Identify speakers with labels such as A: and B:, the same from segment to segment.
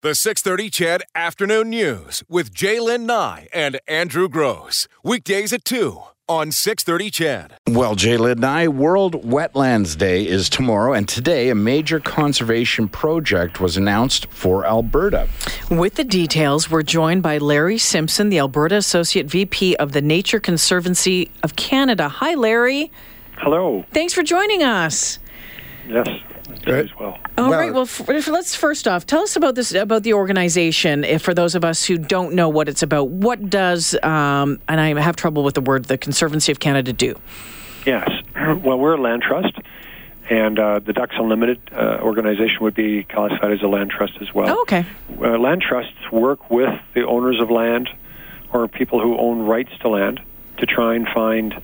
A: The 630 CHED Afternoon News with J'lyn Nye and Andrew Grose. Weekdays at 2 on 630 CHED.
B: Well, J'lyn Nye, World Wetlands Day is tomorrow, and today a major conservation project was announced for Alberta.
C: With the details, we're joined by Larry Simpson, the Alberta Associate VP of the Nature Conservancy of Canada. Hi, Larry.
D: Hello.
C: Thanks for joining us.
D: Yes, as well.
C: All
B: Well-
C: right. Well, f- let's first off tell us about this about the organization. If for those of us who don't know what it's about, what does um, and I have trouble with the word the Conservancy of Canada do?
D: Yes. Well, we're a land trust, and uh, the Ducks Unlimited uh, organization would be classified as a land trust as well.
C: Oh, okay.
D: Uh, land trusts work with the owners of land or people who own rights to land to try and find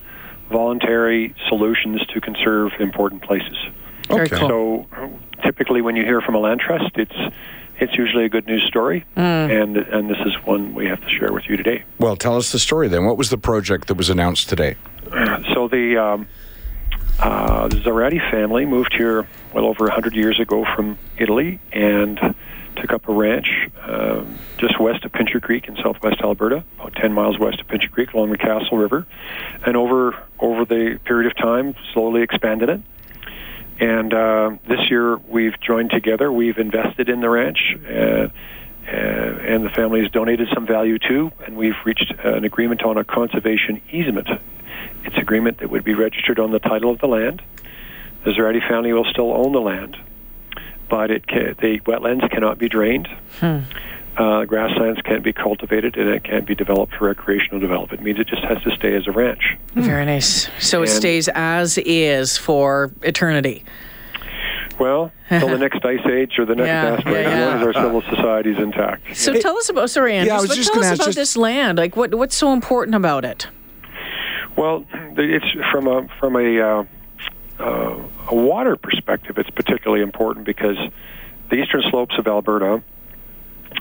D: voluntary solutions to conserve important places.
C: Very
B: Okay.
C: cool.
D: So typically, when you hear from a land trust, it's it's usually a good news story, and and this is one we have to share with you today.
B: Well, tell us the story then. What was the project that was announced today?
D: So the um, uh, Zarati family moved here well over 100 years ago from Italy and took up a ranch um, just west of Pincher Creek in southwest Alberta, about 10 miles west of Pincher Creek along the Castle River, and over over the period of time slowly expanded it. And uh, this year we've joined together. We've invested in the ranch. Uh, uh, and the family has donated some value too, and we've reached an agreement on a conservation easement. It's agreement that would be registered on the title of the land. The Zarati family will still own the land, but it the wetlands cannot be drained. Uh, grasslands can't be cultivated, and it can't be developed for recreational development. It means it just has to stay as a ranch.
C: Very nice. So it stays as is for eternity.
D: Well, until the next ice age or the next
C: Yeah,
D: asteroid,
C: yeah,
D: as long as our civil society is intact.
C: So tell us about. Sorry, Andrew.
B: Yeah, I was
C: but
B: just
C: tell us
B: ask,
C: about
B: just-
C: this land. Like, what what's so important about it?
D: Well, it's from a from a uh, uh, a water perspective. It's particularly important because the eastern slopes of Alberta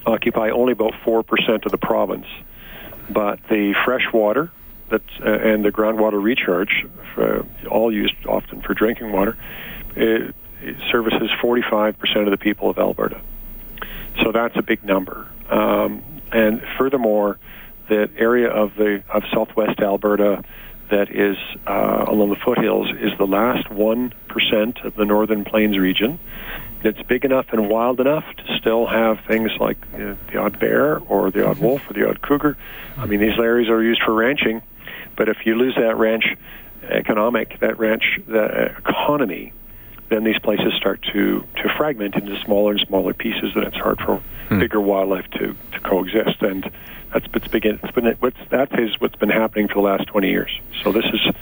D: occupy only about four percent of the province, but the fresh water that's uh, and the groundwater recharge, uh, all used often for drinking water, it, it services forty five percent of the people of Alberta. So that's a big number. Um, and furthermore, that area of the of southwest Alberta that is uh, along the foothills is the last one percent of the northern plains region. That's big enough and wild enough to still have things like uh, the odd bear or the odd mm-hmm. wolf or the odd cougar. I mean, these areas are used for ranching, but if you lose that ranch economic, that ranch the uh, economy, then these places start to, to fragment into smaller and smaller pieces, and it's hard for hmm. bigger wildlife to, to coexist. And that's what's begin. It's been what's that is what's been happening for the last 20 years. So this is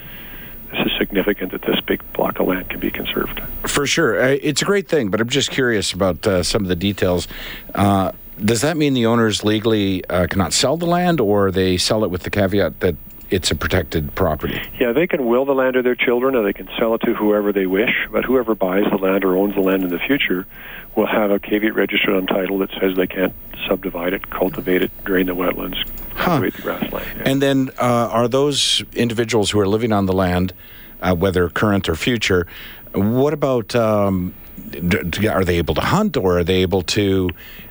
D: this is significant that this big block of land can be conserved.
B: For sure. Uh, it's a great thing, but I'm just curious about uh, some of the details. Uh, does that mean the owners legally uh, cannot sell the land, or they sell it with the caveat that it's a protected property?
D: Yeah, they can will the land to their children, or they can sell it to whoever they wish. But whoever buys the land or owns the land in the future will have a caveat registered on title that says they can't subdivide it, cultivate it, drain the wetlands, cultivate the grassland. Yeah.
B: And then, uh, are those individuals who are living on the land, uh, whether current or future, what about? Um, d- d- are they able to hunt, or are they able to?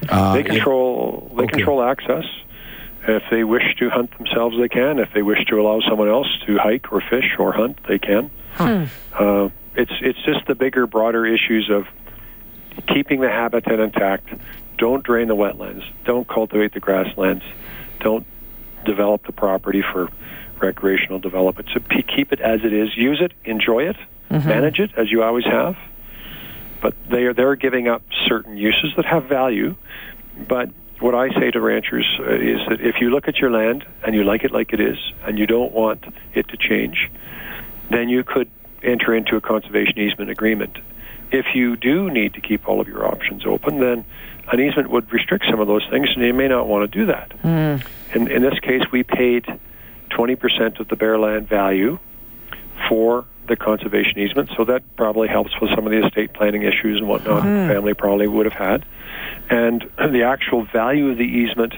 B: Uh,
D: they control they
B: okay.
D: control access. If they wish to hunt themselves, they can. If they wish to allow someone else to hike or fish or hunt, they can. Uh, it's it's just the bigger, broader issues of keeping the habitat intact. Don't drain the wetlands. Don't cultivate the grasslands. Don't develop the property for recreational development. So pe- keep it as it is. Use it. Enjoy it. Manage it as you always have. But they are they're giving up certain uses that have value. But what I say to ranchers uh, is that if you look at your land and you like it like it is, and you don't want it to change, then you could enter into a conservation easement agreement. If you do need to keep all of your options open, then an easement would restrict some of those things, and you may not want to do that. In, in this case, we paid 20% of the bare land value for the conservation easement, so that probably helps with some of the estate planning issues and whatnot the family probably would have had. And the actual value of the easement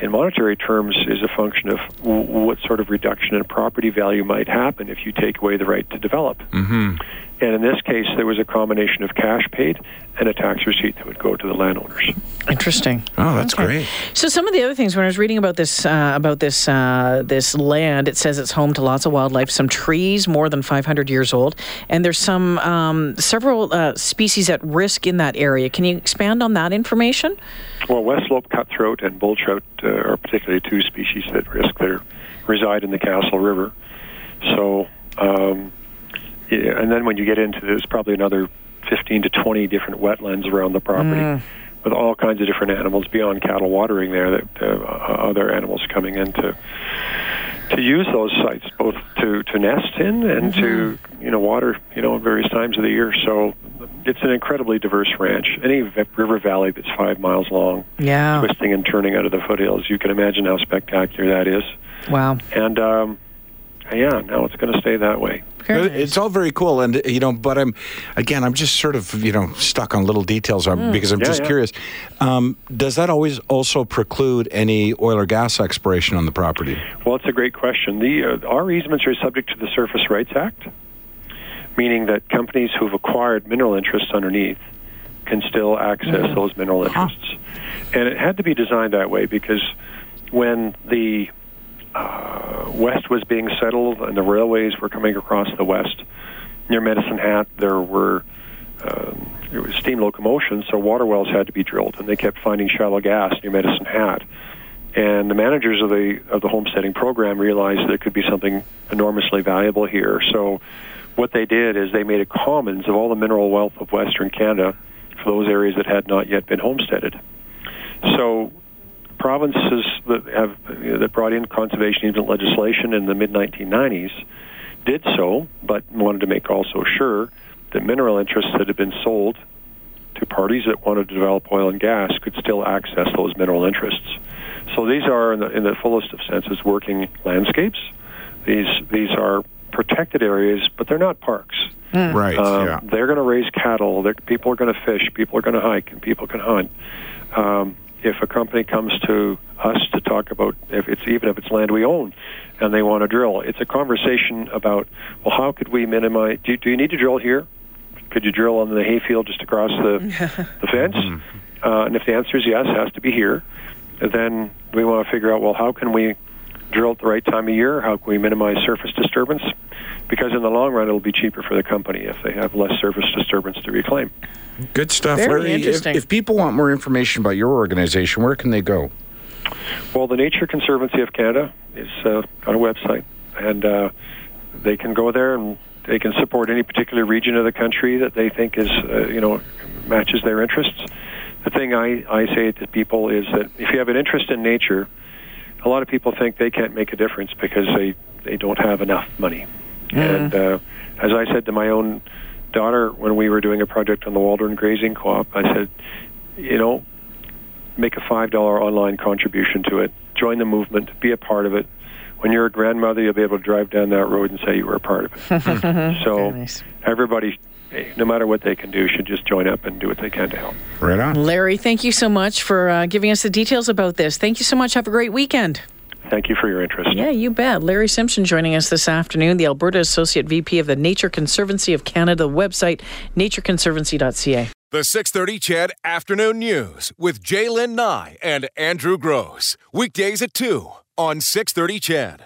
D: in monetary terms is a function of w- what sort of reduction in property value might happen if you take away the right to develop.
B: hmm
D: And in this case, there was a combination of cash paid and a tax receipt that would go to the landowners.
C: Interesting.
B: Oh, that's
C: Okay.
B: great.
C: So some of the other things when I was reading about this uh, about this uh, this land, it says it's home to lots of wildlife, some trees more than 500 years old, and there's some um, several uh, species at risk in that area. Can you expand on that information?
D: Well, West Slope cutthroat and bull trout uh, are particularly two species at risk their reside in the Castle River. So, um, yeah, and then when you get into there's probably another 15 to 20 different wetlands around the property with all kinds of different animals beyond cattle watering there that uh, other animals coming in to to use those sites both to to nest in and to you know water you know at various times of the year. So it's an incredibly diverse ranch. Any river valley that's five miles long
C: Yeah.
D: twisting and turning out of the foothills you can imagine how spectacular that is.
C: Wow.
D: and um yeah now it's going to stay that way
B: It's all very cool, and you know, but I'm again, I'm just sort of you know stuck on little details um, because I'm
D: Yeah,
B: just
D: yeah.
B: curious. Um, does that always also preclude any oil or gas exploration on the property?
D: Well, it's a great question. The uh, our easements are subject to the Surface Rights Act, meaning that companies who've acquired mineral interests underneath can still access those mineral interests. And it had to be designed that way because when the uh, west was being settled and the railways were coming across the west near Medicine Hat, there were um, there was steam locomotion, so water wells had to be drilled, and they kept finding shallow gas near Medicine Hat. And the managers of the of the homesteading program realized there could be something enormously valuable here. So, what they did is they made a commons of all the mineral wealth of Western Canada for those areas that had not yet been homesteaded. So, provinces that have you know, that brought in conservation easement legislation in the mid 1990s did so, but wanted to make also sure that mineral interests that had been sold to parties that wanted to develop oil and gas could still access those mineral interests. So these are, in the, in the fullest of senses, working landscapes. These these are protected areas, but they're not parks.
B: Right.
D: Um,
B: yeah.
D: They're going to raise cattle. They're, people are going to fish. People are going to hike, and people can hunt. Um, if a company comes to us to talk about if it's even if it's land we own, and they want to drill, it's a conversation about well, how could we minimize? Do, do you need to drill here? Could you drill on the hayfield just across the the fence? Uh, and if the answer is yes, it has to be here. Then we want to figure out well, how can we drill at the right time of year? How can we minimize surface disturbance? Because in the long run, it'll be cheaper for the company if they have less surface disturbance to reclaim.
B: Good stuff,
C: Very
B: Larry. If,
C: interesting.
B: if people want more information about your organization, where can they go?
D: Well, the Nature Conservancy of Canada is uh, on a website, and uh, they can go there and they can support any particular region of the country that they think is, uh, you know, matches their interests. The thing I, I say to people is that if you have an interest in nature, a lot of people think they can't make a difference because they, they don't have enough money. And uh, as I said to my own daughter when we were doing a project on the Waldron Grazing Co-op, I said, you know, make a five dollar online contribution to it. Join the movement. Be a part of it. When you're a grandmother, you'll be able to drive down that road and say you were a part of it. so
C: nice.
D: everybody, no matter what they can do, should just join up and do what they can to help.
B: Right on.
C: Larry, thank you so much for uh, giving us the details about this. Thank you so much. Have a great weekend.
D: Thank you for your interest.
C: Yeah, you bet. Larry Simpson joining us this afternoon, the Alberta Associate VP of the Nature Conservancy of Canada website, natureconservancy.ca.
A: The 630 CHED Afternoon News with J'lyn Nye and Andrew Grose. Weekdays at 2 on 630 CHED.